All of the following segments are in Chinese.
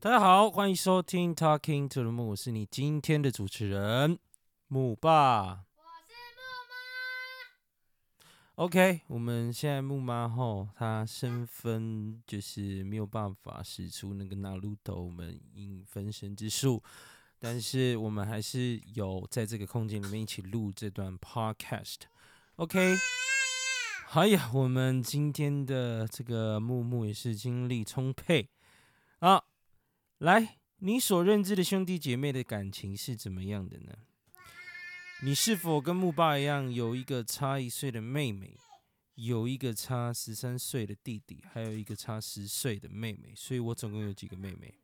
大家好，欢迎收听 Talking to the Moon，我是你今天的主持人木爸。我是木妈。OK，我们现在木妈后，她身份就是没有办法使出那个纳鲁斗我们引分身之术，但是我们还是有在这个空间里面一起录这段 Podcast。OK。哎呀，我们今天的这个木木也是精力充沛啊！来，你所认知的兄弟姐妹的感情是怎么样的呢？你是否跟木爸一样，有一个差一岁的妹妹，有一个差十三岁的弟弟，还有一个差十岁的妹妹？所以我总共有几个妹妹？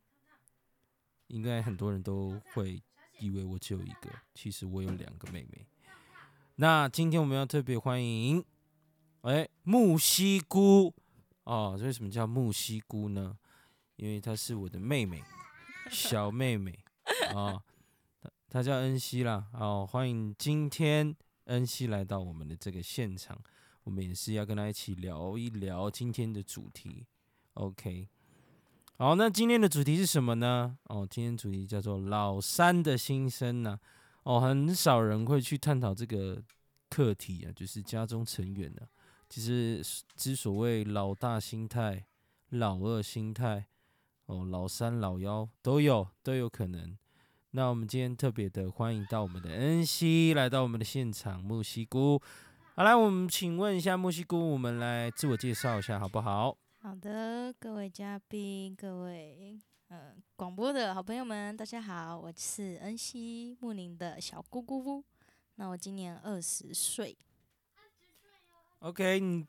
应该很多人都会以为我只有一个，其实我有两个妹妹。那今天我们要特别欢迎。哎，木西姑哦，为什么叫木西姑呢？因为她是我的妹妹，小妹妹啊，她她叫恩熙啦。好，欢迎今天恩熙来到我们的这个现场，我们也是要跟她一起聊一聊今天的主题。OK，好，那今天的主题是什么呢？哦，今天主题叫做老三的心声呢。哦，很少人会去探讨这个课题啊，就是家中成员呢。其实之所谓老大心态、老二心态，哦，老三、老幺都有，都有可能。那我们今天特别的欢迎到我们的恩熙来到我们的现场，木西姑。好，来，我们请问一下木西姑，我们来自我介绍一下好不好？好的，各位嘉宾，各位呃广播的好朋友们，大家好，我是恩熙木林的小姑姑。那我今年二十岁。OK，你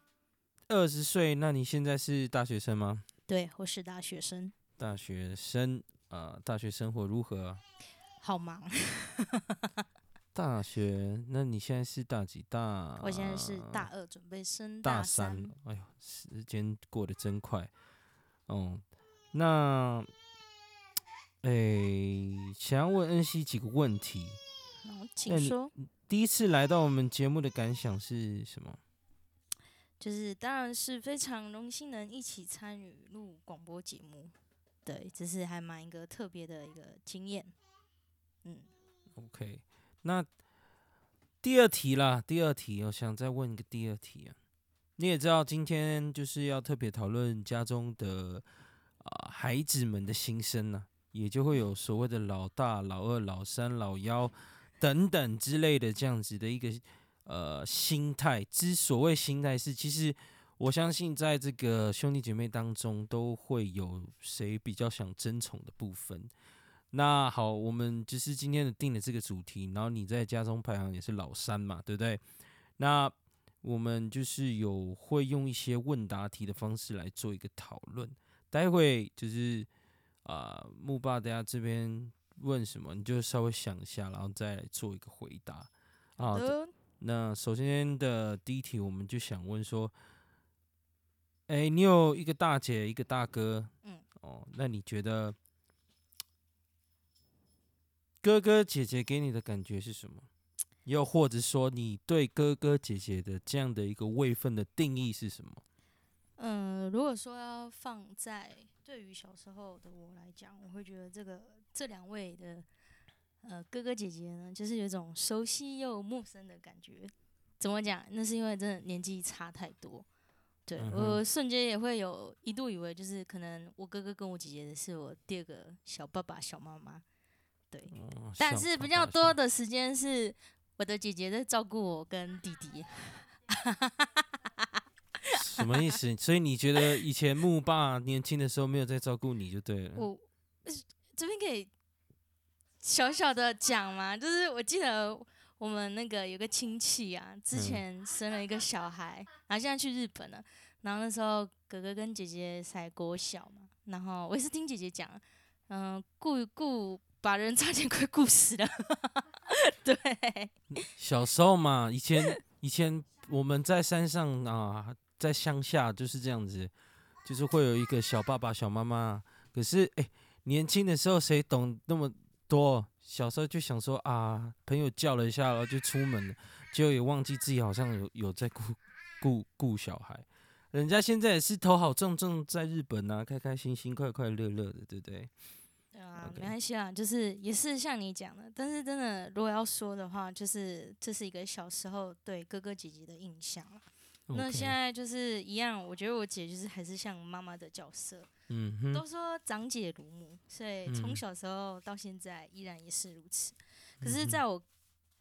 二十岁，那你现在是大学生吗？对，我是大学生。大学生，呃，大学生活如何？好忙。大学？那你现在是大几大？我现在是大二，准备升大三。哎呦，时间过得真快。嗯，那，哎，想要问恩熙几个问题。好，请说。第一次来到我们节目的感想是什么？就是，当然是非常荣幸能一起参与录广播节目，对，这是还蛮一个特别的一个经验。嗯，OK，那第二题啦，第二题，我想再问一个第二题啊。你也知道，今天就是要特别讨论家中的啊孩子们的心声呢，也就会有所谓的老大、老二、老三、老幺等等之类的这样子的一个。呃，心态之所谓心态是，其实我相信在这个兄弟姐妹当中都会有谁比较想争宠的部分。那好，我们就是今天的定的这个主题，然后你在家中排行也是老三嘛，对不对？那我们就是有会用一些问答题的方式来做一个讨论。待会就是啊，木爸大家这边问什么，你就稍微想一下，然后再做一个回答好啊。那首先的第一题，我们就想问说，哎，你有一个大姐，一个大哥，嗯，哦，那你觉得哥哥姐姐给你的感觉是什么？又或者说，你对哥哥姐姐的这样的一个位分的定义是什么？嗯，如果说要放在对于小时候的我来讲，我会觉得这个这两位的。呃，哥哥姐姐呢，就是有一种熟悉又陌生的感觉。怎么讲？那是因为真的年纪差太多。对我瞬间也会有一度以为，就是可能我哥哥跟我姐姐是我第二个小爸爸、小妈妈。对，但是比较多的时间是我的姐姐在照顾我跟弟弟。什么意思？所以你觉得以前木爸年轻的时候没有在照顾你就对了。我这边可以。小小的讲嘛，就是我记得我们那个有个亲戚啊，之前生了一个小孩，然后现在去日本了。然后那时候哥哥跟姐姐才国小嘛，然后我也是听姐姐讲，嗯，顾顾把人差点快顾死了。对，小时候嘛，以前以前我们在山上啊，在乡下就是这样子，就是会有一个小爸爸、小妈妈。可是哎，年轻的时候谁懂那么？多小时候就想说啊，朋友叫了一下，然后就出门了，结果也忘记自己好像有有在顾顾顾小孩。人家现在也是头好重重，在日本啊，开开心心、快快乐乐的，对不对？对啊没关系啊，就是也是像你讲的，但是真的如果要说的话，就是这是一个小时候对哥哥姐姐的印象了。那现在就是一样，我觉得我姐就是还是像妈妈的角色，嗯哼，都说长姐如母，所以从嗯小时候到现在依然也是如此。可嗯是，在我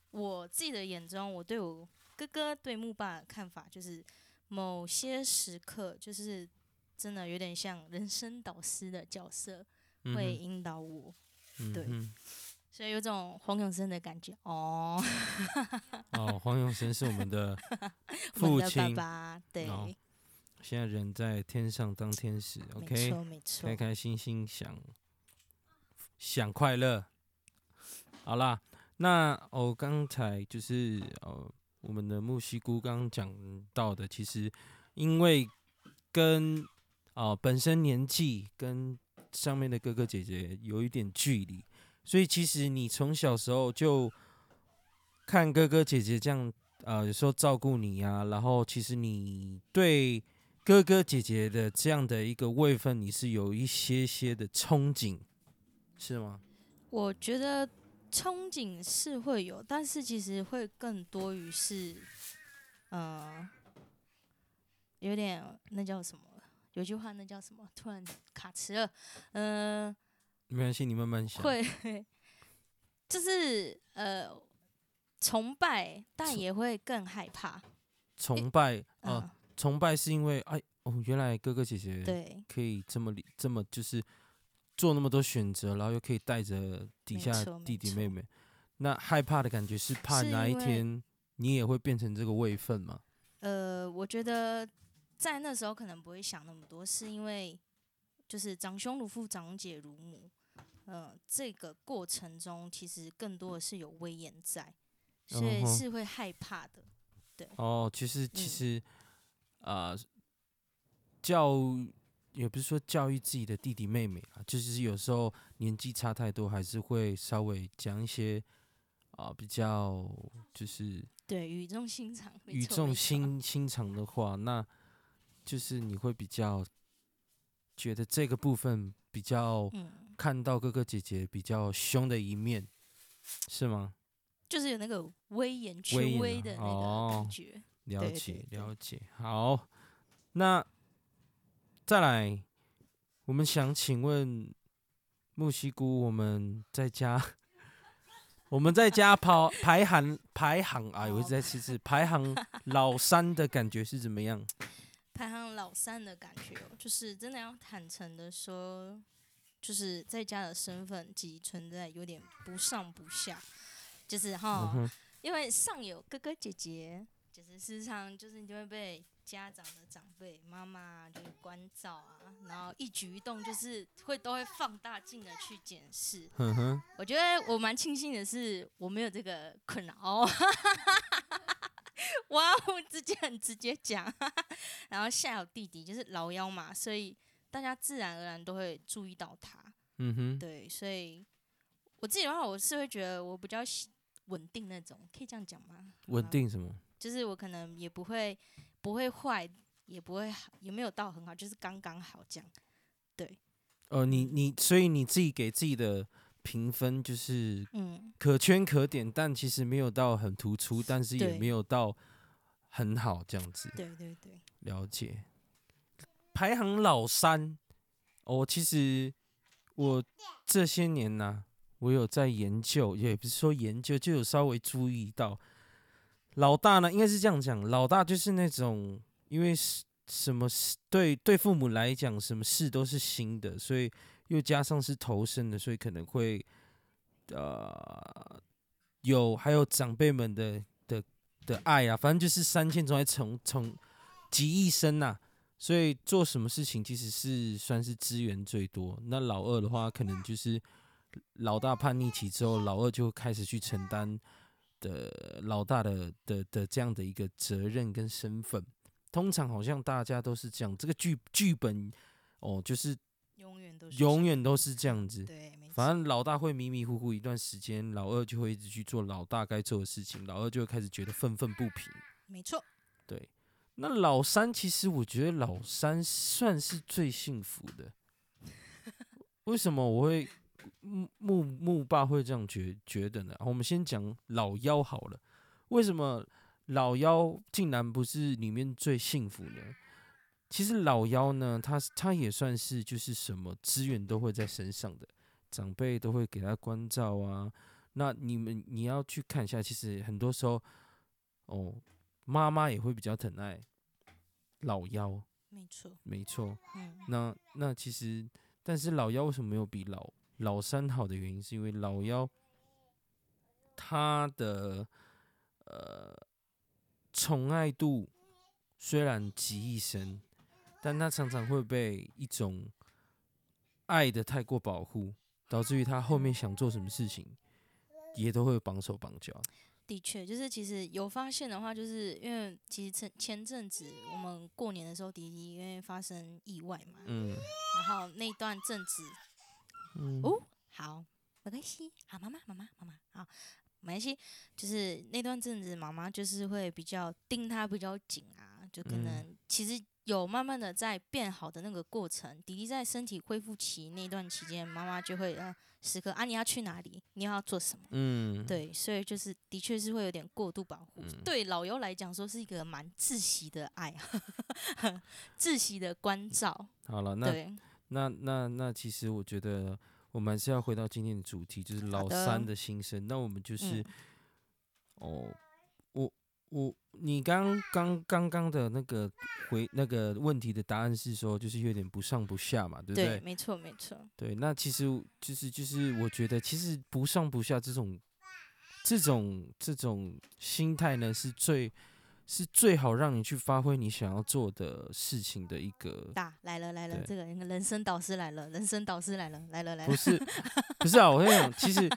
我自己的眼中，我对我哥哥对木爸的看法就是，某些时刻就是真的有点像人生导师的角色，嗯会引导我，对嗯所以有种黄永生的感觉哦。哦，黄永生是我们的父亲，爸，对，哦现在人在天上当天使，OK，错没错开，开心心想想快乐。好啦，那哦，刚才就是呃，我们的木西姑刚刚讲到的，其实因为跟啊、本身年纪跟上面的哥哥姐姐有一点距离，所以其实你从小时候就看哥哥姐姐这样呃，有时候照顾你啊，然后其实你对哥哥姐姐的这样的一个位分，你是有一些些的憧憬，是吗？我觉得憧憬是会有，但是其实会更多于是，呃，有点那叫什么？有句话那叫什么？突然卡词了，嗯、没关系，你慢慢想。会，就是呃，崇拜，但也会更害怕。崇拜嗯，啊，崇拜是因为哎哦，原来哥哥姐姐对，可以这么理这么就是做那么多选择，然后又可以带着底下弟弟妹妹。那害怕的感觉是怕哪一天你也会变成这个位分吗？呃，我觉得在那时候可能不会想那么多，是因为就是长兄如父，长姐如母。呃，这个过程中其实更多的是有威严在，所以是会害怕的。对哦，其实其嗯实啊、教也不是说教育自己的弟弟妹妹啊，就是有时候年纪差太多，还是会稍微讲一些啊、比较就是对，语重心长，语重心心长的话，那就是你会比较觉得这个部分比较嗯，看到哥哥姐姐比较凶的一面，是吗？就是有那个威严、威威的那个哦感觉。了对解了解，好，那再来，我们想请问木西姑，我们在家，我们在家跑排行排行啊，我一直在吃字，排行老三的感觉是怎么样？排行老三的感觉哦，就是真的要坦诚的说，就是在家的身份及存在有点不上不下，就是嗯哈，哼，因为上有哥哥姐姐，就是时常就是你就会被家长的长辈妈妈就是关照啊，然后一举一动就是会都会放大镜的去检视。嗯哼，我觉得我蛮庆幸的是我没有这个困扰，哇，我直接很直接讲，然后下有弟弟就是老幺嘛，所以大家自然而然都会注意到他。嗯哼，对，所以我自己的话，我是会觉得我比较稳定那种，可以这样讲吗？稳啊定什么？就是我可能也不会不会坏，也不会好，也没有到很好，就是刚刚好这样。对哦，你你，所以你自己给自己的评分就是嗯，可圈可点，但其实没有到很突出，但是也没有到很好这样子。对对对，了解。排行老三，哦，其实我这些年呢、我有在研究，也不是说研究，就有稍微注意到，老大呢，应该是这样讲，老大就是那种，因为什么事对对父母来讲，什么事都是新的，所以又加上是投生的，所以可能会呃有还有长辈们的的的爱啊，反正就是三千总爱宠宠集一生呐、所以做什么事情其实是算是资源最多。那老二的话，可能就是老大叛逆期之后，老二就开始去承担的老大的的的这样的一个责任跟身份。通常好像大家都是这样，这个剧剧本哦，就是永远都是永远都是这样子。对。反正老大会迷迷糊糊一段时间，老二就会一直去做老大该做的事情，老二就会开始觉得愤愤不平。没错，对，那老三其实我觉得老三算是最幸福的。为什么我会木木木爸会这样觉觉得呢？我们先讲老幺好了。为什么老幺竟然不是里面最幸福呢？其实老幺呢，他他也算是就是什么资源都会在身上的，长辈都会给他关照啊。那你们你要去看一下，其实很多时候哦，妈妈也会比较疼爱老幺，没错，没错。嗯那那其实，但是老幺为什么没有比老老三好的原因，是因为老幺他的呃宠爱度虽然极一生，但他常常会被一种爱的太过保护，导致于他后面想做什么事情，也都会绑手绑脚。的确，就是其实有发现的话，就是因为其实前前阵子我们过年的时候，迪迪因为发生意外嘛，嗯然后那段阵子嗯哦，好，没关系，好，妈妈，妈妈，妈妈，好，没关系，就是那段阵子，妈妈就是会比较盯他比较紧啊，就可嗯能其实有慢慢的在变好的那个过程，弟弟在身体恢复期那段期间，妈妈就会呃时刻啊你要去哪里，你要做什么。嗯，对，所以就是的确是会有点过度保护。嗯对老尤来讲，说是一个蛮窒息的爱，窒息的关照。好了，那对，那那那，其实我觉得我们还是要回到今天的主题，就是老三的心声。那我们就是、嗯哦，我我你刚刚刚刚的那个回那个问题的答案是说，就是有点不上不下嘛，对不对，对？没错，没错。对，那其实就是就是我觉得，其实不上不下这种这种这种心态呢，是最是最好让你去发挥你想要做的事情的一个大来了来了，这个人生导师来了，人生导师来了来了来了不。是，不是啊，我跟你讲，其实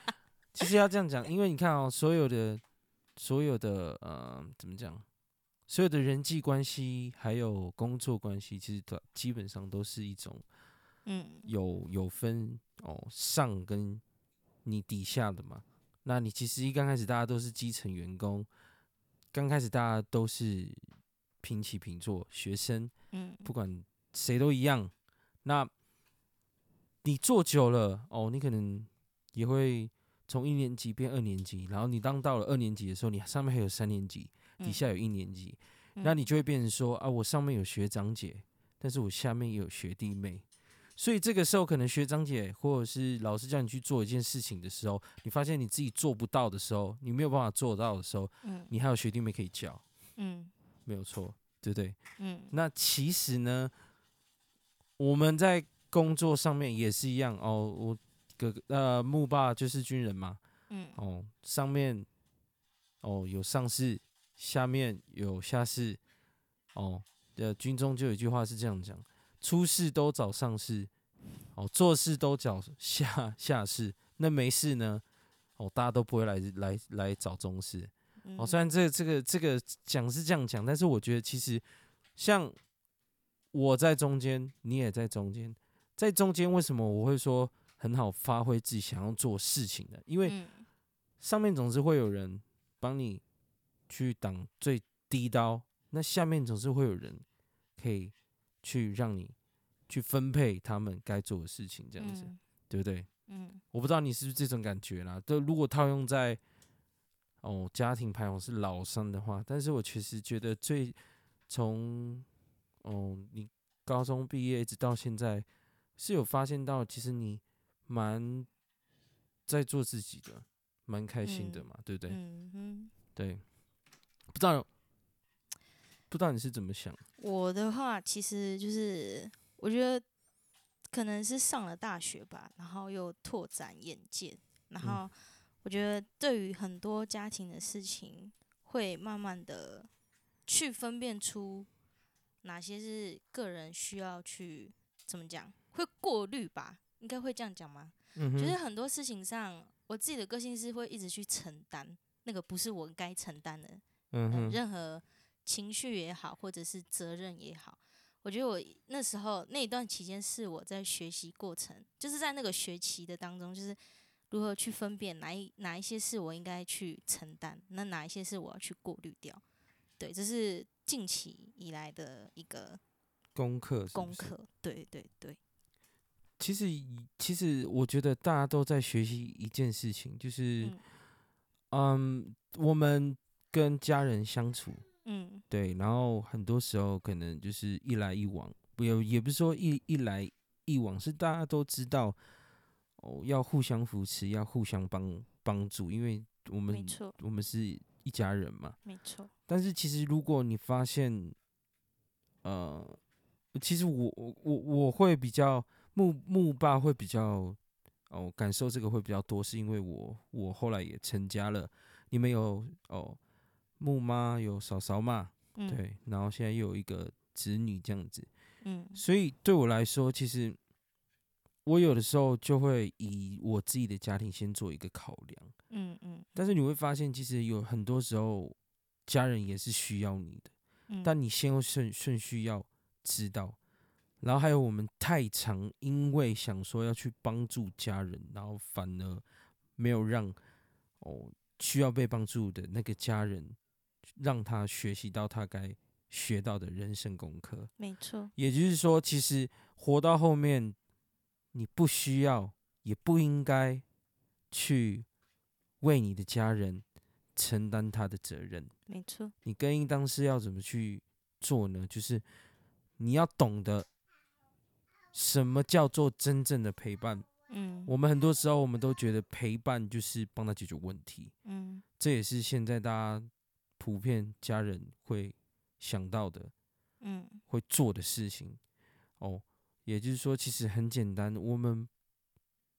其实要这样讲，因为你看哦，所有的所有的呃，怎么讲，所有的人际关系还有工作关系，其实都基本上都是一种嗯有有分哦上跟你底下的嘛。那你其实一刚开始大家都是基层员工，刚开始大家都是平起平坐，学生。嗯不管谁都一样。那你做久了哦，你可能也会从一年级变二年级，然后你当到了二年级的时候，你上面还有三年级，底下有一年级，那你就会变成说啊，我上面有学长姐，但是我下面也有学弟妹。所以这个时候，可能学长姐或者是老师叫你去做一件事情的时候，你发现你自己做不到的时候，你没有办法做到的时候，嗯你还有学弟妹可以教，嗯没有错，对不对？嗯那其实呢，我们在工作上面也是一样哦。我哥哥呃木爸就是军人嘛，嗯哦，上面哦有上士，下面有下士，哦，的军中就有一句话是这样讲：出事都找上士，哦，做事都找下下士。那没事呢，哦，大家都不会来来来找中士。嗯哦，虽然这个这个这个讲是这样讲，但是我觉得其实像我在中间，你也在中间，在中间为什么我会说很好发挥自己想要做事情的？因为嗯上面总是会有人帮你去挡最低刀，那下面总是会有人可以去让你去分配他们该做的事情，这样子，嗯对不对？嗯我不知道你是不是这种感觉啦。就如果套用在哦家庭排行是老三的话，但是我确实觉得最从哦你高中毕业一直到现在，是有发现到其实你蛮在做自己的，蛮开心的嗯嘛，对不对？嗯嗯。对，不知道不知道你是怎么想？我的话，其实就是我觉得可能是上了大学吧，然后又拓展眼界，然嗯后我觉得对于很多家庭的事情，会慢慢的去分辨出哪些是个人需要去怎么讲，会过滤吧，应该会这样讲吗？嗯就是，很多事情上，我自己的个性是会一直去承担，那个不是我该承担的，呃嗯哼，任何情绪也好，或者是责任也好，我觉得我那时候那一段期间是我在学习过程，就是在那个学期的当中，就是如何去分辨哪一哪一些是我应该去承担，那哪一些是我要去过滤掉。对，这是近期以来的一个功课功课。对对对，其实，其实我觉得大家都在学习一件事情，就是，嗯嗯，我们跟家人相处，嗯对，然后很多时候可能就是一来一往，不也也不是说一一来一往，是大家都知道，哦，要互相扶持，要互相帮帮助，因为我们我们是一家人嘛。没错，但是其实如果你发现，呃，其实我我我我会比较木木爸会比较哦感受这个会比较多，是因为我我后来也成家了，你们有哦木妈有嫂嫂嘛，嗯。对，然后现在又有一个子女这样子，嗯。所以对我来说，其实我有的时候就会以我自己的家庭先做一个考量。嗯嗯。但是你会发现，其实有很多时候，家人也是需要你的，嗯，但你先后顺顺序要知道。然后还有我们太常因为想说要去帮助家人，然后反而没有让哦需要被帮助的那个家人，让他学习到他该学到的人生功课。没错，也就是说，其实活到后面，你不需要，也不应该去为你的家人承担他的责任。没错，你更应当是要怎么去做呢？就是你要懂得什么叫做真正的陪伴。嗯我们很多时候，我们都觉得陪伴就是帮他解决问题，嗯这也是现在大家普遍家人会想到的。嗯会做的事情。哦，也就是说，其实很简单，我们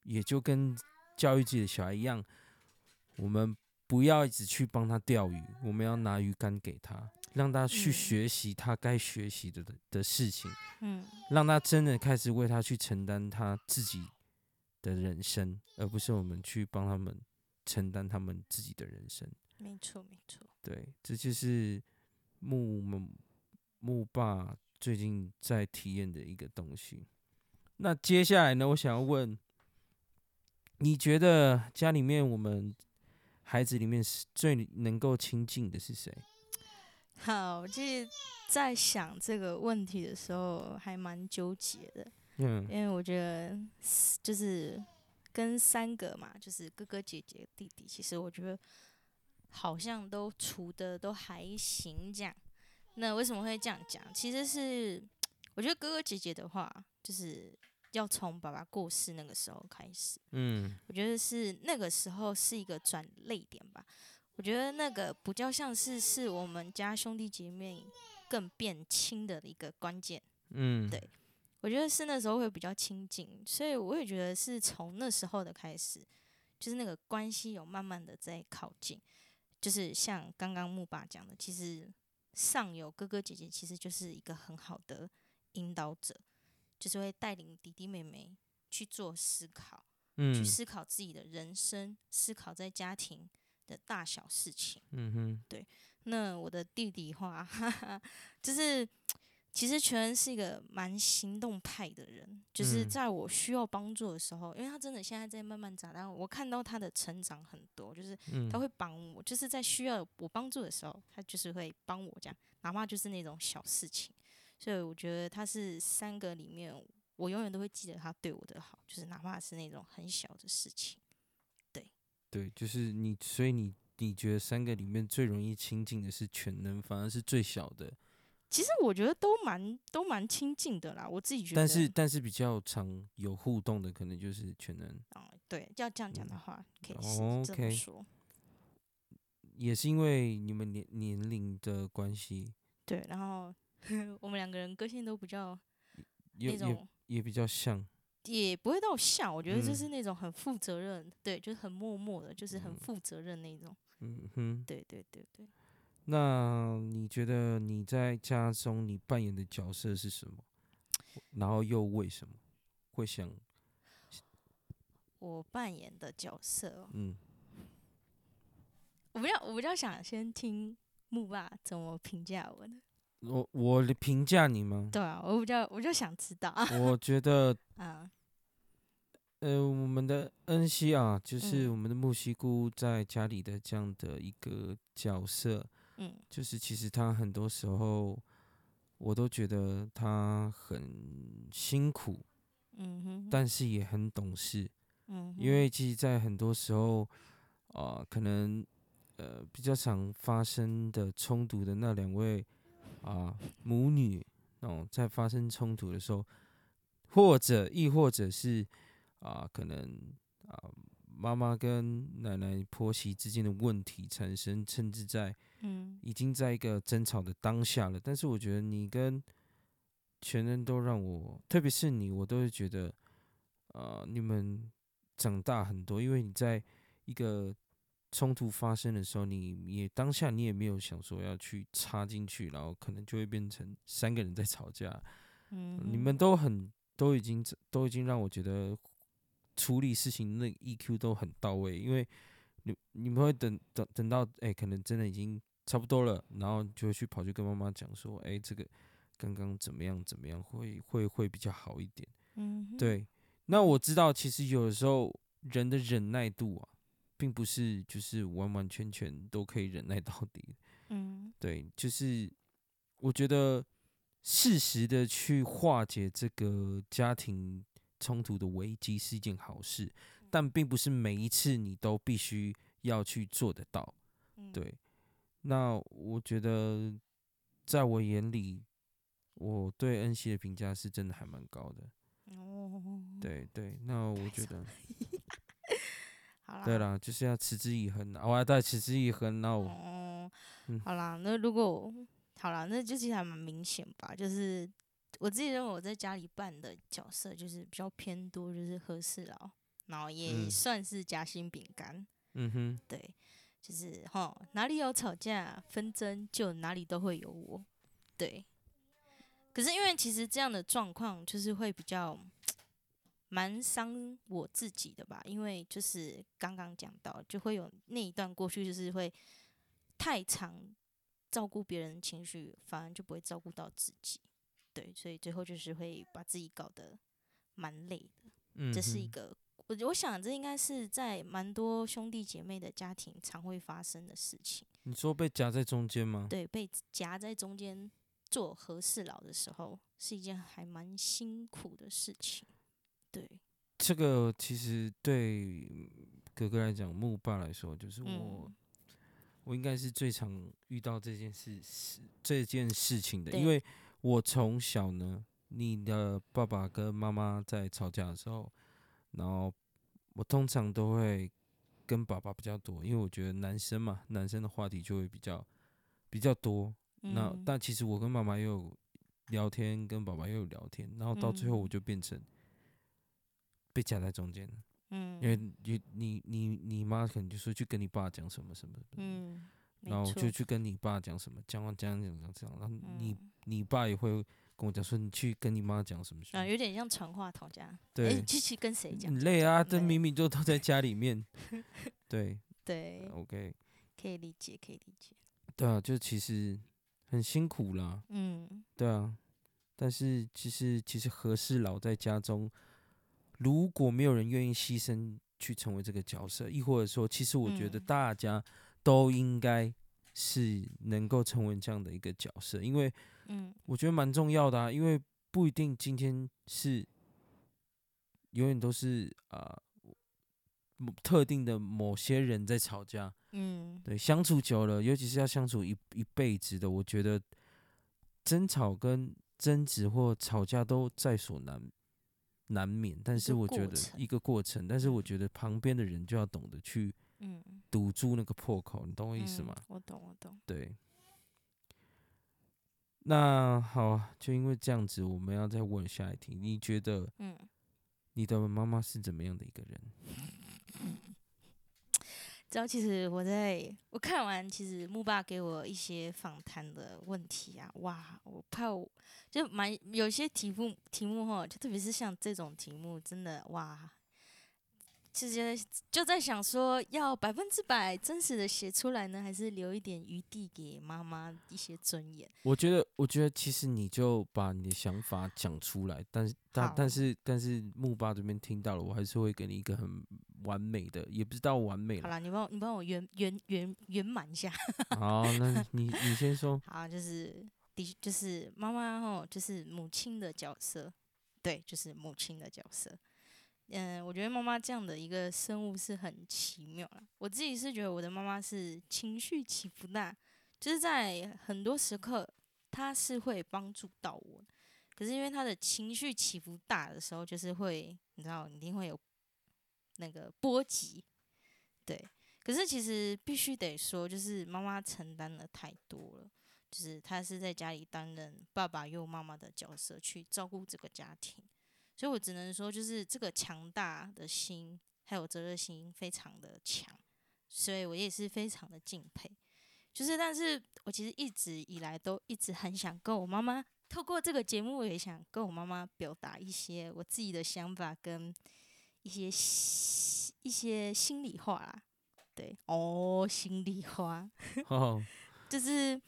也就跟教育自己的小孩一样，我们不要一直去帮他钓鱼，我们要拿鱼竿给他，让他去嗯学习他该学习的的的事情，嗯让他真的开始为他去承担他自己的人生，而不是我们去帮他们承担他们自己的人生。没错没错，对，这就是木木木爸最近在体验的一个东西。那接下来呢，我想要问，你觉得家里面我们孩子里面是最能够亲近的是谁？好，就是，在想这个问题的时候，还蛮纠结的。嗯因为我觉得就是跟三个嘛，就是哥哥姐姐弟弟，其实我觉得好像都处的都还行这样。那为什么会这样讲？其实是 我觉得哥哥姐姐的话，就是要从爸爸过世那个时候开始，嗯我觉得是那个时候是一个转泪点吧。我觉得那个比较像是是我们家兄弟姐妹更变亲的一个关键。嗯，对我觉得是那时候会比较亲近，所以我也觉得是从那时候的开始，就是那个关系有慢慢的在靠近，就是像刚刚木爸讲的，其实上有哥哥姐姐，其实就是一个很好的引导者，就是会带领弟弟妹妹去做思考，去嗯思考自己的人生，思考在家庭的大小事情。嗯哼，那我的弟弟话，哈 哈，就是其实全恩是一个蛮行动派的人，就是嗯在我需要帮助的时候，因为他真的现在在慢慢长大，我看到他的成长很多，就是嗯他会帮我，就是在需要我帮助的时候，他就是会帮我这样，哪怕就是那种小事情。所以我觉得他是三个里面，我永远都会记得他对我的好，就是哪怕是那种很小的事情。对对，就是你，所以你你觉得三个里面最容易亲近的是全能，反而是最小的，其实我觉得都蛮都蛮亲近的啦，我自己觉得。但是但是比较常有互动的，可能就是全能。嗯，对，要这样讲的话，可以这么说。也是因为你们年年龄的关系，对，然后 我们两个人个性都比较那种，也比较像，也不会到像，我觉得就嗯是那种很负责任，对，就是很默默的，就是很嗯负责任那种。嗯哼。对对对对，那你觉得你在家中你扮演的角色是什么？然后又为什么会想我扮演的角色哦，嗯我比较我比较想先听木爸怎么评价我的。我我的评价你吗？对啊，我比较我就想知道 我觉得 啊，呃，我们的恩熙啊，就是嗯我们的木西姑在家里的这样的一个角色，嗯就是其实他很多时候，我都觉得他很辛苦，嗯哼，但是也很懂事。嗯，因为其实，在很多时候，啊、可能呃比较常发生的冲突的那两位啊、母女哦，在发生冲突的时候，或者亦或者是啊、可能啊、妈妈跟奶奶婆媳之间的问题产生，甚至在嗯已经在一个争吵的当下了。但是我觉得你跟全人都让我，特别是你，我都会觉得，呃，你们长大很多，因为你在一个冲突发生的时候，你也当下你也没有想说要去插进去，然后可能就会变成三个人在吵架。嗯，你们都很都已经都已经让我觉得处理事情那 EQ 都很到位，因为你你们会等等等到哎、可能真的已经差不多了，然后就去跑去跟妈妈讲说，哎、这个刚刚怎么样怎么样，会会会比较好一点。嗯，对，那我知道其实有的时候人的忍耐度啊，并不是就是完完全全都可以忍耐到底。嗯对，就是我觉得适时的去化解这个家庭冲突的危机是一件好事，但并不是每一次你都必须要去做得到。嗯，对，那我觉得在我眼里，我对恩熙的评价是真的还蛮高的。哦，对对，那我觉得 好啦，对啦，就是要持之以恒啊，我要再持之以恒。那我哦嗯，好啦，那如果好啦，那就其实还蛮明显吧。就是我自己认为我在家里扮的角色就是比较偏多，就是和事佬，然后也嗯算是夹心饼干。嗯哼，对，就是哈，哪里有吵架纷争，就哪里都会有我。对，可是因为其实这样的状况就是会比较蛮伤我自己的吧，因为就是刚刚讲到，就会有那一段过去，就是会太常照顾别人的情绪，反而就不会照顾到自己。对，所以最后就是会把自己搞得蛮累的。嗯，这是一个，我我想这应该是在蛮多兄弟姐妹的家庭常会发生的事情。你说被夹在中间吗？对，被夹在中间做和事佬的时候，是一件还蛮辛苦的事情。对，这个其实对哥哥来讲，木爸来说，就是我，嗯我应该是最常遇到这件事事这件事情的，因为我从小呢，你的爸爸跟妈妈在吵架的时候，然后我通常都会跟爸爸比较多，因为我觉得男生嘛，男生的话题就会比较比较多。那嗯。但其实我跟妈妈也有聊天，跟爸爸也有聊天，然后到最后我嗯。就变成被夹在中间了。嗯，因为你你你你妈可能就说去跟你爸讲什么什么，嗯，然后就去跟你爸讲什么，讲完讲讲讲讲，然后你嗯。你爸也会跟我讲说你去跟你妈讲什么事？啊，有点像传话筒这样。对。诶，继续跟谁讲？很累啊，对。这明明就都在家里面，对。对，，OK，可以理解，可以理解。对啊，就其实很辛苦啦，嗯。对啊，但是其实其实何事老在家中，如果没有人愿意牺牲去成为这个角色，亦或者说，其实我觉得嗯。大家都应该是能够成为这样的一个角色，因为嗯我觉得蛮重要的啊，因为不一定今天是永远都是啊、某特定的某些人在吵架，嗯对，相处久了，尤其是要相处一一辈子的，我觉得争吵跟争执或吵架都在所难难免。但是我觉得一个过程，但是我嗯觉得旁边的人就要懂得去嗯，堵住那个破口，你懂我意思嗯吗？我懂，我懂。对。那好啊，就因为这样子，我们要再问下一题。你觉得嗯，你的妈妈是怎么样的一个人？知道，其实我在我看完，其实木爸给我一些访谈的问题啊，哇，我怕我就蛮有些题目题目哈，就特别是像这种题目，真的哇，其实就在想说，要百分之百真实的写出来呢，还是留一点余地给妈妈一些尊严？我觉得，我觉得其实你就把你的想法讲出来，但是但但是但是木爸这边听到了，我还是会给你一个很完美的，也不知道完美了。好了，你帮我你帮我圆圆圆圆满一下。好，那你你先说。好，就是的，就是妈妈哦，就是母亲的角色，对，就是母亲的角色。嗯，我觉得妈妈这样的一个生物是很奇妙了。我自己是觉得我的妈妈是情绪起伏大，就是在很多时刻她是会帮助到我，可是因为她的情绪起伏大的时候，就是会你知道一定会有那个波及，对。可是其实必须得说，就是妈妈承担了太多了，就是她是在家里担任爸爸又妈妈的角色，去照顾这个家庭。所以我只能说，就是这个强大的心，还有责任心非常的强，所以我也是非常的敬佩。就是，但是我其实一直以来都一直很想跟我妈妈透过这个节目，也想跟我妈妈表达一些我自己的想法跟一些一些心里话啦。对，哦，心里话，就是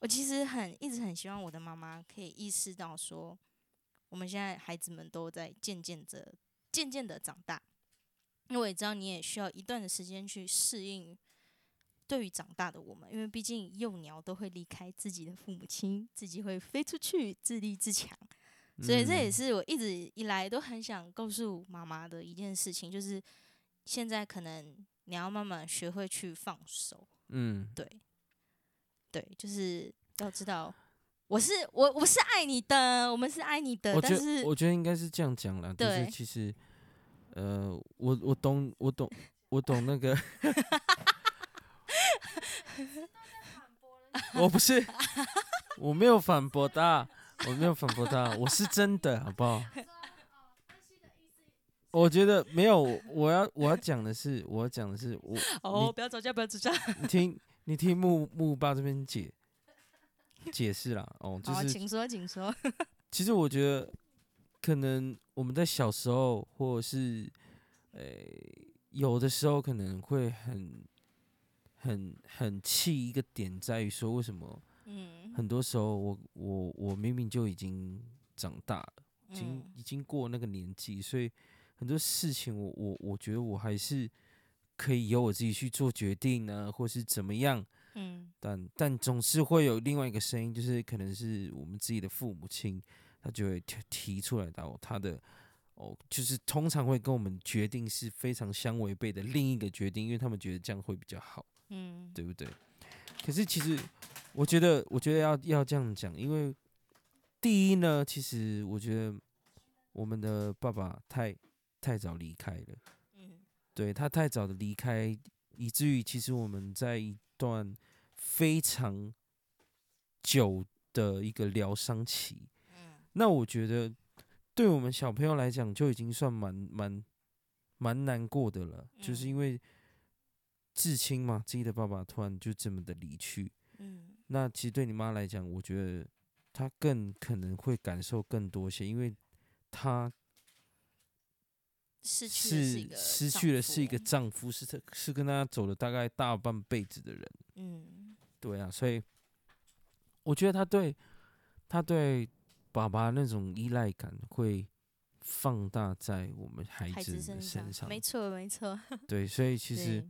我其实很一直很希望我的妈妈可以意识到说。我们现在孩子们都在渐渐的、渐渐的长大，因为我也知道你也需要一段的时间去适应对于长大的我们，因为毕竟幼鸟都会离开自己的父母亲，自己会飞出去自立自强，所以这也是我一直以来都很想告诉妈妈的一件事情，就是现在可能你要慢慢学会去放手，嗯，对，对，就是要知道。我是我我是爱你的，我们是爱你的，但是我觉得应该是这样讲了，就是其实，呃，我我懂我懂我懂那个，我不是我没有反驳他，我没有反驳他，我是真的好不好？我觉得没有，我要我要讲的是，我要讲的是我哦，不要吵架，不要吵架，你听你听木木爸这边解。解释啦，哦，就是，请说，请说。其实我觉得，可能我们在小时候，或者是，呃，有的时候可能会很、很、很气一个点，在于说，为什么？嗯，很多时候我、我、我明明就已经长大了，已经、已经过那个年纪，所以很多事情，我、我、我觉得我还是可以由我自己去做决定呢，或是怎么样。嗯，但但总是会有另外一个声音，就是可能是我们自己的父母亲，他就会提提出来到他的哦，就是通常会跟我们决定是非常相违背的另一个决定，因为他们觉得这样会比较好，嗯，对不对？可是其实我觉得，我觉得要要这样讲，因为第一呢，其实我觉得我们的爸爸太太早离开了，嗯，对他太早的离开，以至于其实我们在一段。非常久的一个疗伤期，嗯，那我觉得对我们小朋友来讲就已经算蛮蛮蛮难过的了，就是因为至亲嘛，自己的爸爸突然就这么的离去，嗯，那其实对你妈来讲，我觉得她更可能会感受更多些，因为她失去是失去了是一个丈夫，是是跟她走了大概大半辈子的人，嗯。对啊，所以我觉得他对他对爸爸那种依赖感会放大在我们孩子的身上。没错，没错。对，所以其实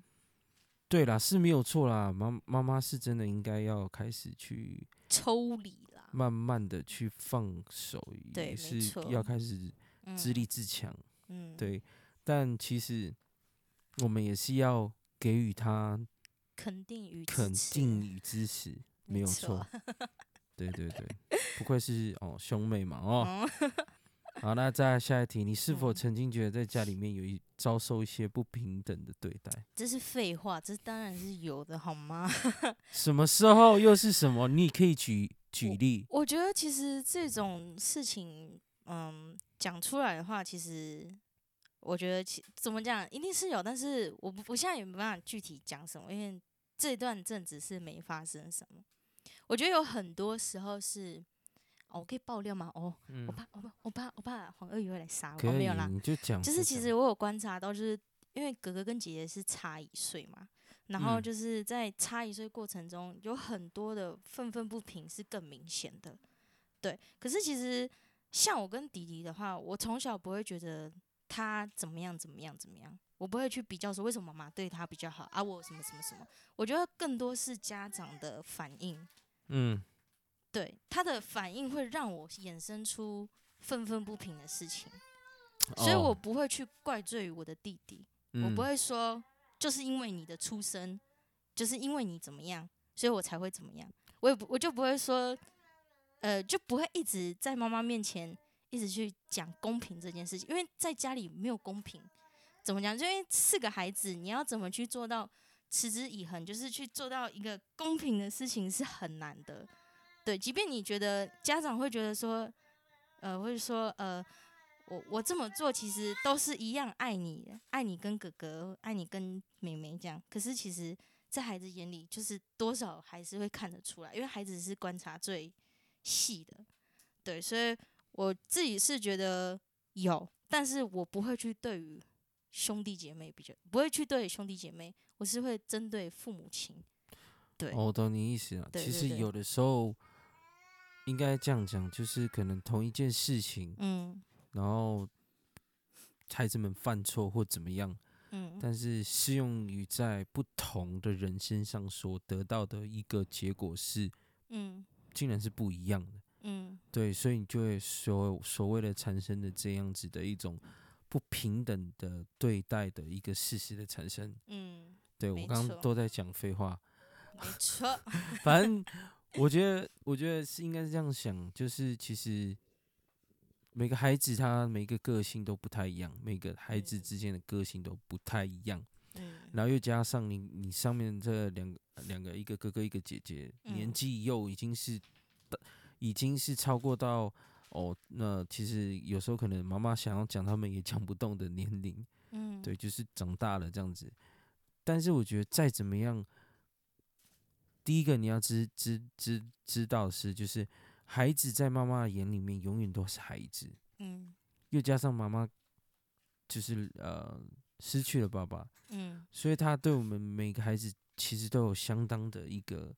对啦是没有错啦。妈妈妈是真的应该要开始去抽离啦，慢慢的去放手，也是要开始自立自强。嗯，对。但其实我们也是要给予他。肯定与肯定与支持，没有错。对对对，不愧是哦兄妹嘛哦。好，那再下一题，你是否曾经觉得在家里面有一遭受一些不平等的对待？这是废话，这当然是有的，好吗？什么时候又是什么？你可以举举例。我觉得其实这种事情，嗯，讲出来的话，其实。我觉得其怎么讲，一定是有，但是我不，我现在也没办法具体讲什么，因为这段阵子是没发生什么。我觉得有很多时候是，哦，我可以爆料吗？哦，我怕，我怕，我怕，我怕黄鳄鱼会来杀我。没有啦，你就讲。就是其实我有观察到，就是因为哥哥跟姐姐是差一岁嘛，然后就是在差一岁过程中，有很多的愤愤不平是更明显的。对，可是其实像我跟弟弟的话，我从小不会觉得。他怎么样怎么样怎么样，我不会去比较说为什么妈妈对他比较好啊，我什么什么什么。我觉得更多是家长的反应，嗯。对他的反应会让我衍生出愤愤不平的事情，所以哦我不会去怪罪于我的弟弟，我嗯不会说就是因为你的出生，就是因为你怎么样，所以我才会怎么样，我也不我就不会说，呃，就不会一直在妈妈面前一直去讲公平这件事情，因为在家里没有公平，怎么讲？因为四个孩子，你要怎么去做到持之以恒，就是去做到一个公平的事情是很难的。对，即便你觉得家长会觉得说，呃，会说，呃，我我这么做其实都是一样爱你，爱你跟哥哥，爱你跟妹妹这样。可是其实，在孩子眼里，就是多少还是会看得出来，因为孩子是观察最细的。对，所以我自己是觉得有，但是我不会去对于兄弟姐妹比较，不会去对兄弟姐妹，我是会针对父母亲。对，哦我懂你意思了。其实有的时候应该这样讲，就是可能同一件事情，嗯然后孩子们犯错或怎么样，嗯但是适用于在不同的人身上所得到的一个结果是，嗯竟然是不一样的。嗯对，所以你就会所所谓的产生的这样子的一种不平等的对待的一个事实的产生。嗯，对我刚刚都在讲废话，没错，反正我觉得，我觉得是应该是这样想，就是其实每个孩子他每个个性都不太一样，每个孩子嗯之间的个性都不太一样，嗯。然后又加上你你上面这两个两个，一个哥哥一个姐姐，年嗯纪又已经是已经是超过到哦，那其实有时候可能妈妈想要讲他们也讲不动的年龄，嗯，对，就是长大了这样子。但是我觉得再怎么样，第一个你要知知知知道的是，就是孩子在妈妈的眼里面永远都是孩子，嗯又加上妈妈就是呃失去了爸爸，嗯所以他对我们每个孩子其实都有相当的一个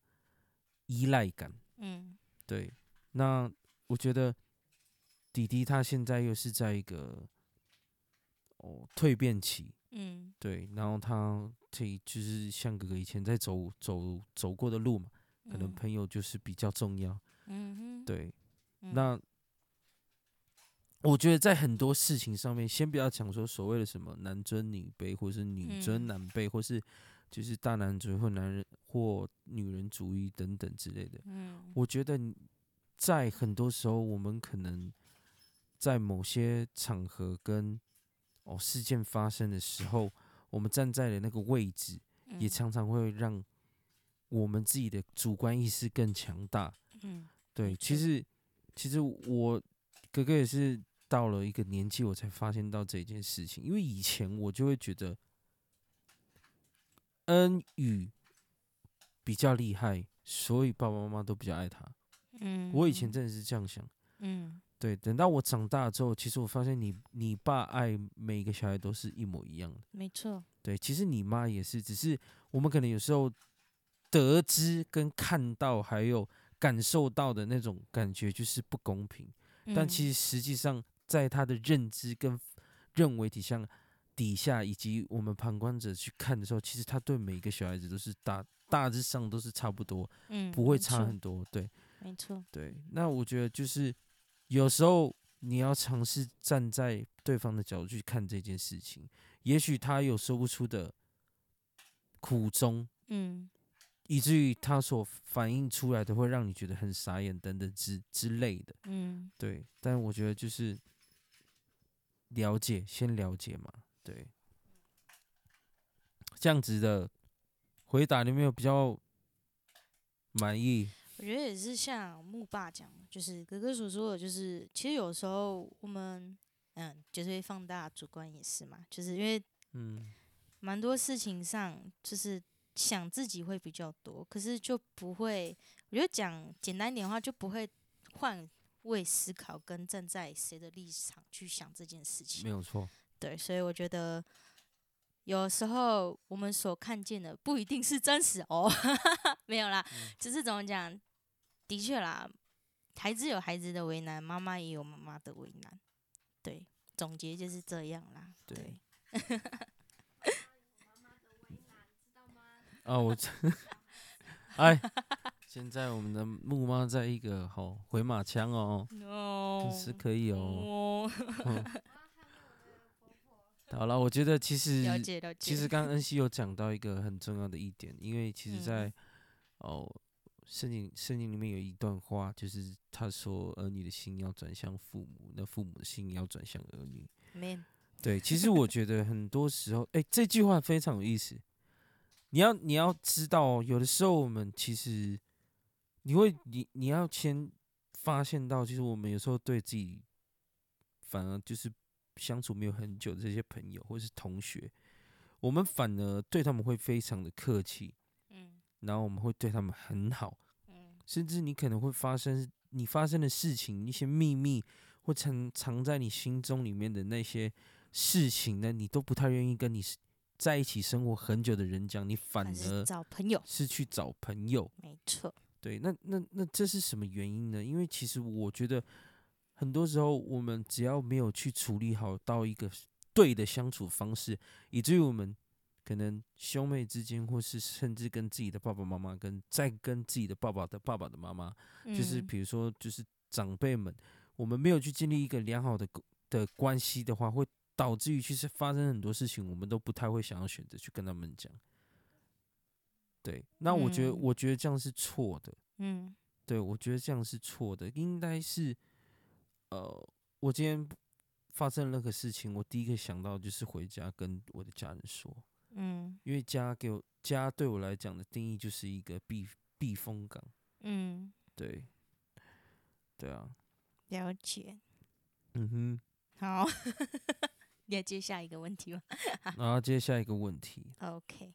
依赖感。嗯对，那我觉得弟弟他现在又是在一个哦蜕变期，嗯。对，然后他可以就是像哥哥以前在走走走过的路嘛，可能嗯。朋友就是比较重要。嗯哼，对，嗯。那我觉得在很多事情上面，先不要讲说所谓的什么男尊女卑，或是女尊嗯。男卑，或是就是大男主义或男人或女人主义等等之类的。嗯。我觉得在很多时候，我们可能在某些场合跟哦事件发生的时候，我们站在的那个位置，也嗯常常会让我们自己的主观意识更强大。嗯对，其实其实我哥哥也是到了一个年纪，我才发现到这件事情，因为以前我就会觉得恩宇比较厉害，所以爸爸妈妈都比较爱他。嗯，我以前真的是这样想。嗯对，等到我长大之后，其实我发现你你爸爱每一个小孩都是一模一样的。没错，对，其实你妈也是，只是我们可能有时候得知跟看到，还有感受到的那种感觉就是不公平。但其实实实际上，在他的认知跟认为底下底下，以及我们旁观者去看的时候，其实他对每一个小孩子都是大大致上都是差不多，嗯不会差很多。对没错，对，那我觉得就是有时候你要尝试站在对方的角度去看这件事情，也许他有说不出的苦衷，嗯以至于他所反映出来的会让你觉得很傻眼等等之之类的。嗯对，但我觉得就是了解，先了解嘛，对，这样子的回答，你有没有比较满意？我觉得也是像木爸讲，就是哥哥所说的，就是其实有时候我们嗯，就是会放大主观意识嘛，就是因为嗯蛮多事情上就是想自己会比较多，可是就不会，我觉得讲简单一点的话，就不会换位思考跟站在谁的立场去想这件事情没。有错，对，所以我觉得有时候我们所看见的不一定是真实哦，没有啦，只是怎么讲，的确啦，孩子有孩子的为难，妈妈也有妈妈的为难，对，总结就是这样啦。对对，哦，我真，哎，现在我们的木妈在一个吼回马枪哦，哦是可以哦。好了，我觉得其实了解了解。其实刚刚恩熙有讲到一个很重要的一点，因为其实嗯在，哦圣经圣经里面有一段话，就是他说儿女的心要转向父母，那父母的心也要转向儿女。man，对，其实我觉得很多时候，哎、这句话非常有意思。你要你要知道哦，有的时候我们其实你会你你要先发现到，其实我们有时候对自己反而就是相处没有很久的这些朋友或是同学，我们反而对他们会非常的客气，嗯然后我们会对他们很好，嗯甚至你可能会发生你发生的事情，一些秘密或藏藏在你心中里面的那些事情呢，你都不太愿意跟你在一起生活很久的人讲，你反而找朋友，是去找朋友。没错。对，那那那这是什么原因呢？因为其实我觉得很多时候我们只要没有去处理好到一个对的相处方式，以至于我们可能兄妹之间，或是甚至跟自己的爸爸妈妈，跟再跟自己的爸爸的爸爸的妈妈，就是嗯比如说就是长辈们，我们没有去建立一个良好的的关系的话，会导致于其实发生很多事情，我们都不太会想要选择去跟他们讲。对，那我觉得，嗯我觉得这样是错的。嗯对，我觉得这样是错的，应该是，呃，我今天发生了那个事情，我第一个想到就是回家跟我的家人说，嗯。因为家给我家对我来讲的定义就是一个避避风港，嗯，对，对啊，了解。嗯哼，好，你要接下一个问题吗？然后接下一个问题，？OK，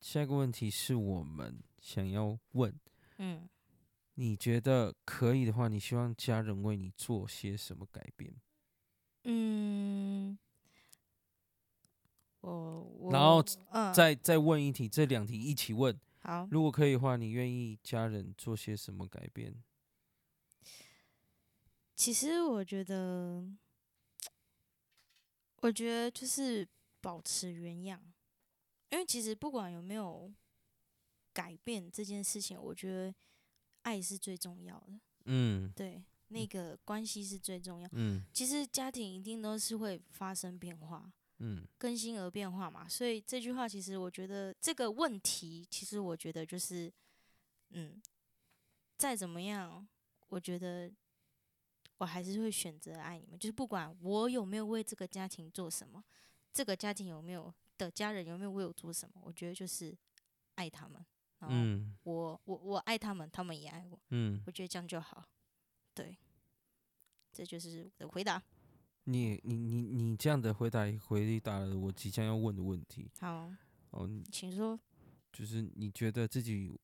下一个问题是我们想要问，嗯，你觉得可以的话，你希望家人为你做些什么改变？嗯，我我然后嗯，再再问一题，这两题一起问。好，如果可以的话，你愿意家人做些什么改变？其实我觉得，我觉得就是保持原样，因为其实不管有没有改变这件事情，我觉得爱是最重要的，嗯对，那个关系是最重要。嗯其实家庭一定都是会发生变化，嗯更新而变化嘛。所以这句话其实我觉得这个问题，其实我觉得就是，嗯，再怎么样，我觉得我还是会选择爱你们。就是不管我有没有为这个家庭做什么，这个家庭有没有的家人有没有为我做什么，我觉得就是爱他们。然后嗯我我我爱他们，他们也爱我，嗯，我觉得这样就好。对，这就是我的回答。你你你你这样的回答回答了我即将要问的问题好，哦，请说。就是你觉得自己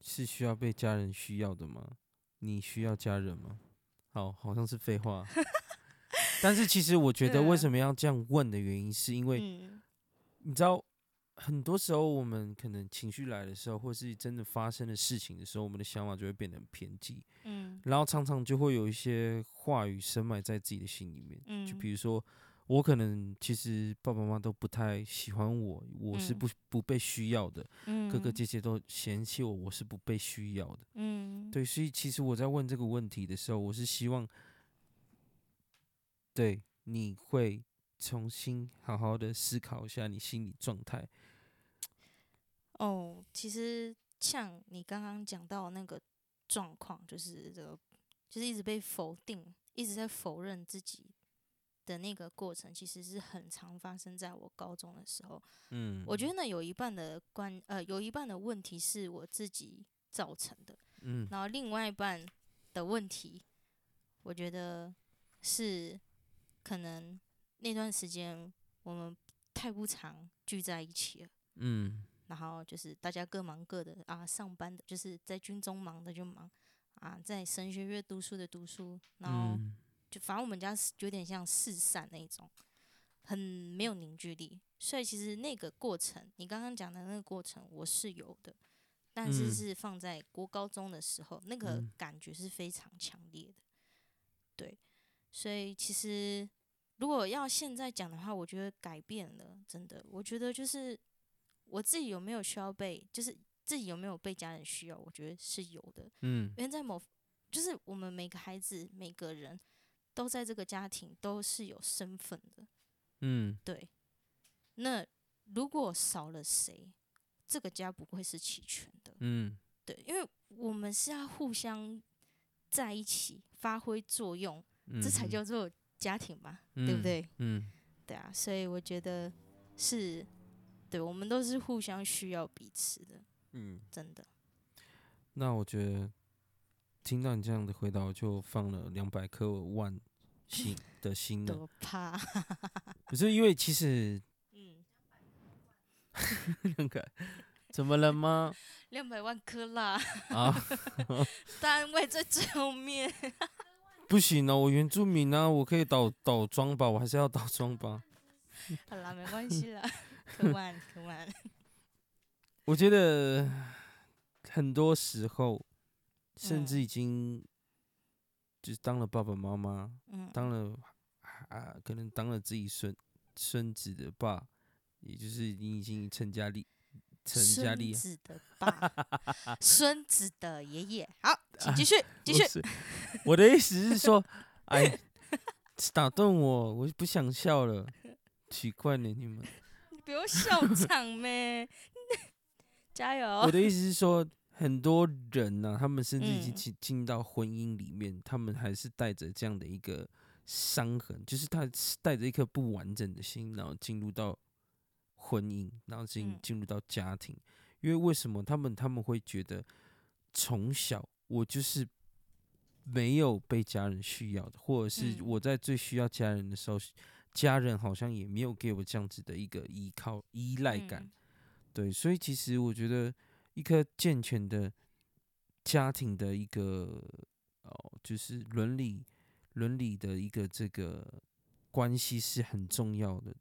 是需要被家人需要的吗？你需要家人吗？好，好像是废话。但是其实我觉得为什么要这样问的原因，是因为嗯你知道，很多时候我们可能情绪来的时候，或是真的发生的事情的时候，我们的想法就会变得很偏激，嗯。然后常常就会有一些话语深埋在自己的心里面。嗯，就比如说，我可能其实爸爸妈妈都不太喜欢我，我是嗯。不不被需要的，嗯哥哥姐姐都嫌弃我，我是不被需要的。嗯。对，所以其实我在问这个问题的时候，我是希望，对你会重新好好的思考一下你心理状态。哦，其实像你刚刚讲到那个状况，就是这个，就是一直被否定，一直在否认自己的那个过程，其实是很常发生在我高中的时候。嗯，我觉得呢，有一半的关呃，有一半的问题是我自己造成的，嗯然后另外一半的问题，我觉得是可能那段时间我们太不常聚在一起了。嗯然后就是大家各忙各的啊，上班的就是在军中忙的就忙啊，在神学院读书的读书，然后嗯就反正我们家是有点像四散那种，很没有凝聚力。所以其实那个过程，你刚刚讲的那个过程，我是有的，但是嗯是放在国高中的时候，那个嗯感觉是非常强烈的。对，所以其实如果要现在讲的话，我觉得改变了，真的，我觉得就是我自己有没有需要被，就是自己有没有被家人需要，我觉得是有的。嗯。因为在某，就是我们每个孩子每个人都在这个家庭都是有身份的，嗯。对。那如果少了谁，这个家不会是齐全的，嗯。对，因为我们是要互相在一起发挥作用，嗯，这才嗯。叫做家庭嘛，对不？对？嗯对啊，所以我觉得是，对我们都是互相需要彼此的，嗯，真的。那我觉得听到你这样的回答，我就放了两百颗万心的心了。多怕，可是因为其实嗯，两个怎么了吗？两百万颗啦，啊，单位在最后面。不行哦，我原住民啊，我可以倒倒装吧，我还是要倒装吧。好啦，没关系啦，可万可万。我觉得很多时候，甚至嗯已经就是当了爸爸妈妈，嗯，当了啊，可能当了自己孙孙子的爸，也就是你已经成家立成家立孙子的 爸，孙子的爷爷。好，请继续，继续。我的意思是说，哎，打断我，我不想笑了，奇怪呢你们。你不要笑场咩？加油我！的意思是说，很多人呢、他们甚至已经嗯进进到婚姻里面，他们还是带着这样的一个伤痕，就是他是带着一颗不完整的心，然后进入到婚姻，然后进嗯进入到家庭。因为为什么他们他们会觉得从小我就是没有被家人需要的，或者是嗯我在最需要家人的时候，家人好像也没有给我这样子的一个依靠依赖感。嗯对，所以其实我觉得一个健全的家庭的一个哦，就是伦理伦理的一个这个关系是很重要的，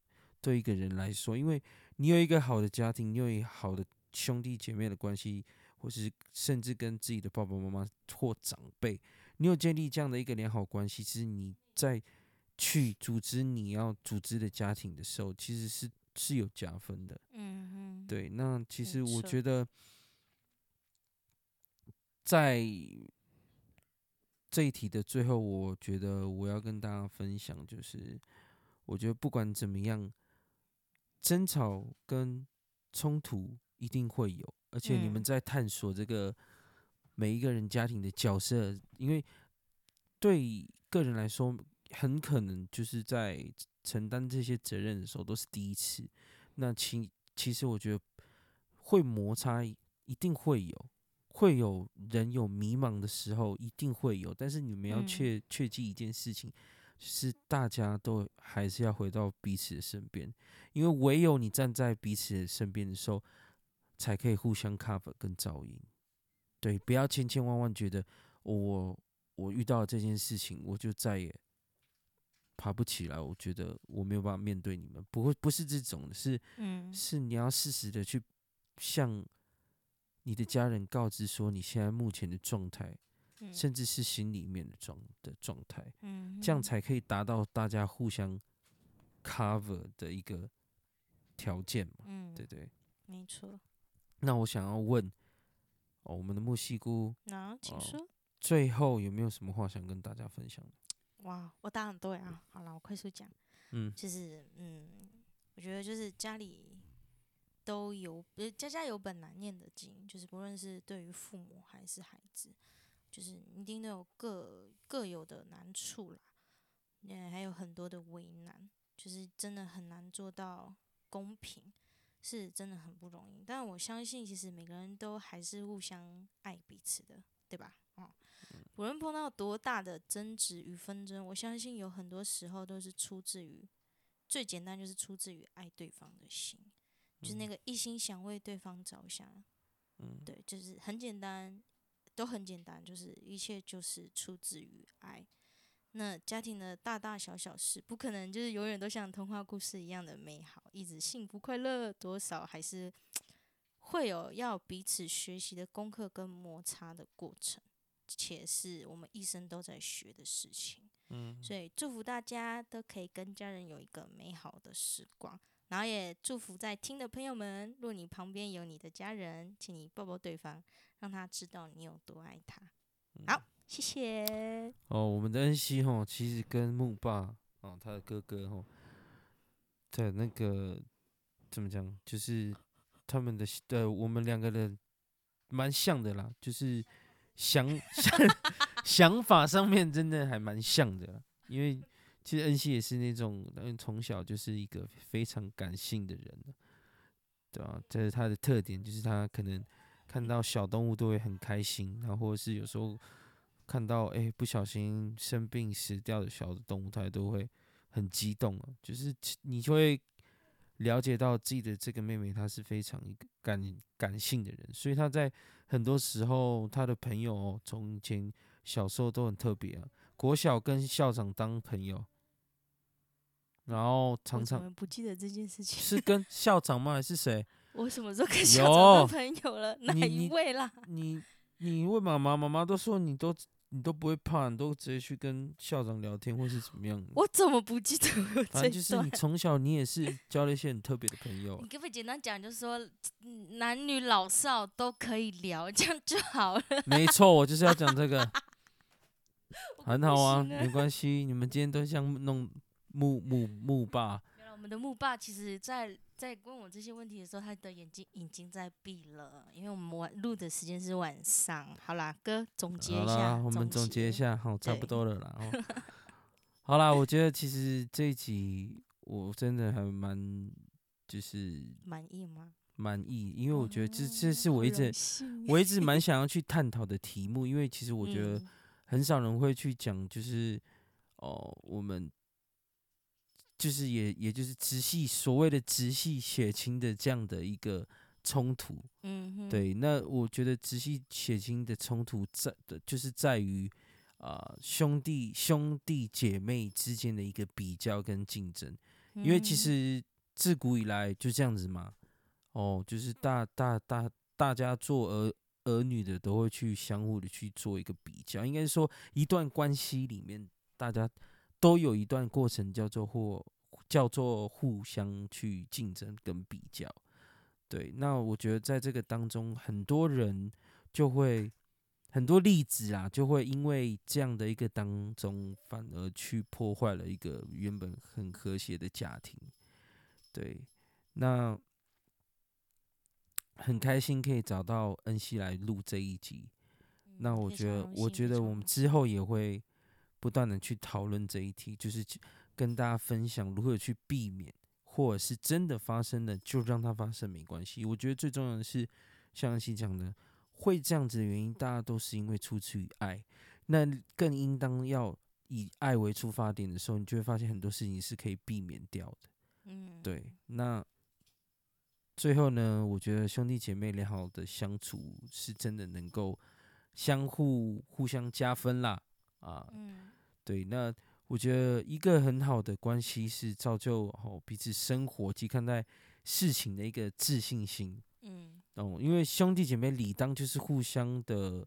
对一个人来说，因为你有一个好的家庭，你有一个好的兄弟姐妹的关系，或是甚至跟自己的爸爸妈妈或长辈，你有建立这样的一个良好关系，其实你在去组织你要组织的家庭的时候，其实是是有加分的。嗯嗯，对，那其实我觉得，在这一题的最后，我觉得我要跟大家分享，就是我觉得不管怎么样，争吵跟冲突一定会有，而且你们嗯在探索这个每一个人家庭的角色，因为对个人来说，很可能就是在承担这些责任的时候都是第一次。那其其实我觉得会摩擦，一定会有，会有人有迷茫的时候，一定会有。但是你们要嗯确确记一件事情，就是大家都还是要回到彼此的身边，因为唯有你站在彼此的身边的时候，才可以互相 cover 跟照应。对，不要千千万万觉得我我遇到了这件事情，我就再也爬不起来。我觉得我没有办法面对你们，不会不是这种的，是嗯是你要适时的去向你的家人告知说你现在目前的状态，嗯甚至是心里面的状的状态，嗯，这样才可以达到大家互相 cover 的一个条件嘛，嗯，对不对？没错。那我想要问，哦，我们的墨西姑那请哦说。最后有没有什么话想跟大家分享的？哇，我答很对啊。好了，我快速讲。嗯就是嗯，我觉得就是家里都有，呃，家家有本难念的经，就是不论是对于父母还是孩子，就是一定都有各各有的难处啦，嗯，还有很多的为难，就是真的很难做到公平，是真的很不容易。但我相信，其实每个人都还是互相爱彼此的，对吧？哦，无论碰到多大的争执与纷争，我相信有很多时候都是出自于最简单，就是出自于爱对方的心，就是那个一心想为对方着想。嗯，对，就是很简单，都很简单，就是一切就是出自于爱。那家庭的大大小小事，不可能就是永远都像童话故事一样的美好，一直幸福快乐，多少还是会有要彼此学习的功课跟摩擦的过程。且是我们一生都在学的事情。嗯，所以祝福大家都可以跟家人有一个美好的时光，然后也祝福在听的朋友们，若你旁边有你的家人，请你抱抱对方，让他知道你有多爱他。好，谢谢。哦，我们的恩熙吼，其实跟木爸哦，他的哥哥吼，在那个怎么讲，就是他们的呃，我们两个人蛮像的啦，就是想 想 想法上面真的还蛮像的，因为其实恩熙也是那种嗯从小就是一个非常感性的人，对吧、这是他的特点，就是他可能看到小动物都会很开心，然后或者是有时候看到哎、不小心生病死掉的小的动物，他都会很激动啊，就是你就会了解到自己的这个妹妹，她是非常感感性的人，所以她在很多时候，她的朋友从前小时候都很特别啊，国小跟校长当朋友，然后常常怎么不记得这件事情？是 跟校长吗？还是谁？我什么时候跟校长当朋友了？哪一位啦？你你问妈妈，妈妈都说你都你都不会怕，你都直接去跟校长聊天或是怎么样。我怎么不记得我反正就是你？从小你也是交了一些很特别的朋友 你。可不可以简单讲，就是说嗯男女老少都可以聊，这样就好了。没错，我就是要讲这个，很好啊，没关系。你们今天都像弄木木木霸，原来我们的木爸其实在在问我这些问题的时候，他的眼睛已经在闭了，因为我们晚录的时间是晚上。好啦，哥总结，一下，我们总结一。下，好，差不多了啦。哦 好啦，我觉得其实这一集我真的还蛮就是满意吗？满意，因为我觉得这哦这是我一直我一直蛮 想要去探讨的题目，因为其实我觉得嗯很少人会去讲，就是哦，我们就是也也就是直系所谓的直系血亲的这样的一个冲突。嗯哼，对，那我觉得直系血亲的冲突在的就是在于啊、兄弟兄弟姐妹之间的一个比较跟竞争，因为其嗯实自古以来就这样子嘛。哦，就是大大大大家做儿儿女的都会去相互的去做一个比较，应该是说一段关系里面，大家都有一段过程叫做或叫做互相去竞争跟比较。对，那我觉得在这个当中，很多人就会很多例子啊，就会因为这样的一个当中，反而去破坏了一个原本很和谐的家庭。对，那很开心可以找到恩熙来录这一集。那我觉得，我觉得我们之后也会不断的去讨论这一题，就是跟大家分享如何去避免，或者是真的发生了就让它发生没关系。我觉得最重要的是，像恩熙讲的，会这样子的原因，大家都是因为出自于爱，那更应当要以爱为出发点的时候，你就会发现很多事情是可以避免掉的。嗯，对，那最后呢，我觉得兄弟姐妹良好的相处是真的能够相互互相加分啦，啊，嗯。对，那我觉得一个很好的关系是造就哦彼此生活及看待事情的一个自信心。嗯。哦，因为兄弟姐妹理当就是互相的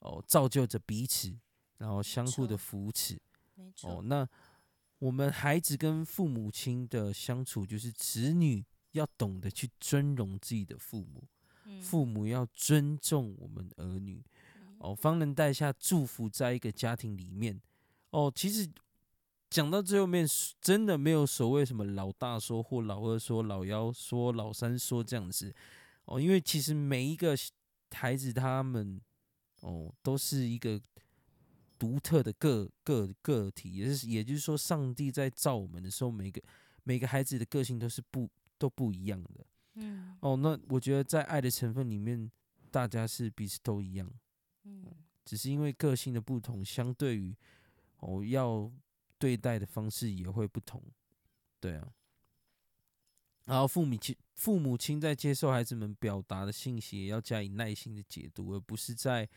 哦造就着彼此，然后相互的扶持。没错，哦，那我们孩子跟父母亲的相处，就是子女要懂得去尊荣自己的父母，嗯。父母要尊重我们儿女，嗯哦，方能带下祝福在一个家庭里面。哦，其实讲到最后面，真的没有所谓什么老大说或老二说、老幺说、老三说这样子。哦，因为其实每一个孩子他们哦都是一个独特的个个个体，也是也就是说，上帝在造我们的时候，每个每个孩子的个性都是不都不一样的。嗯哦，那我觉得在爱的成分里面，大家是彼此都一样，嗯只是因为个性的不同，相对于哦要对待的方式也会不同。对啊。然后父母亲父母亲在接受孩子们表达的信息，也要加以耐心的解读，而不是在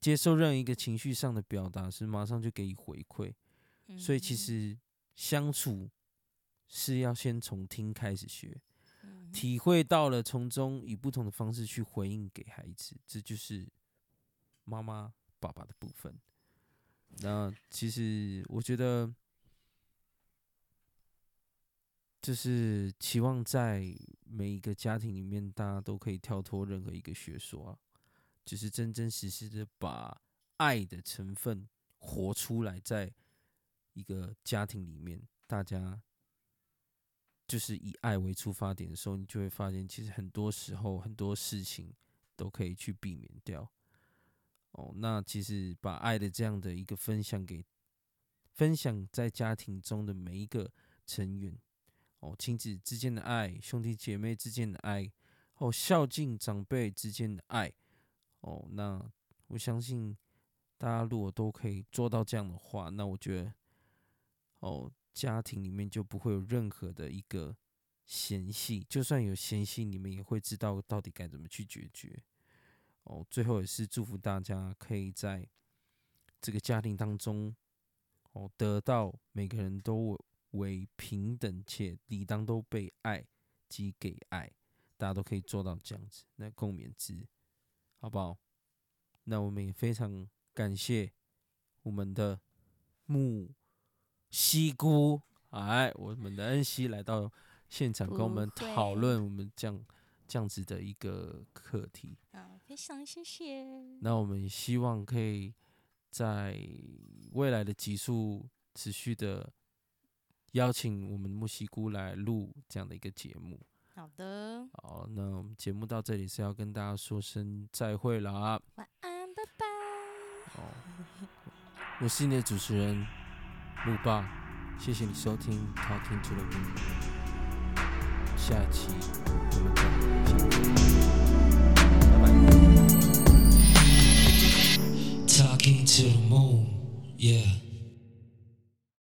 接受任何一个情绪上的表达时马上就给予回馈。嗯，所以其实相处是要先从听开始学，嗯体会到了，从中以不同的方式去回应给孩子，这就是妈妈、爸爸的部分。那其实我觉得，就是期望在每一个家庭里面，大家都可以跳脱任何一个学说啊，就是真真实实的把爱的成分活出来，在一个家庭里面，大家就是以爱为出发点的时候，你就会发现，其实很多时候很多事情都可以去避免掉。哦，那其实把爱的这样的一个分享给分享在家庭中的每一个成员，哦，亲子之间的爱，兄弟姐妹之间的爱，哦，孝敬长辈之间的爱，哦，那我相信大家如果都可以做到这样的话，那我觉得，哦，家庭里面就不会有任何的一个嫌隙，就算有嫌隙，你们也会知道到底该怎么去解决。哦，最后也是祝福大家可以在这个家庭当中，哦，得到每个人都为平等且理当都被爱及给爱，大家都可以做到这样子，那共勉之，好不好？那我们也非常感谢我们的木西姑，哎，我们的恩熙来到现场跟我们讨论我们这样。这样子的一个课题啊，非常谢谢。那我们希望可以在未来的集数持续的邀请我们木西姑来录这样的一个节目。好的。好，那我们节目到这里是要跟大家说声再会了啊。晚安，拜拜。哦，我是你的主持人木爸，谢谢你收听 Talking to the Moon。下期我们再见，拜拜。Talking to the moon, yeah.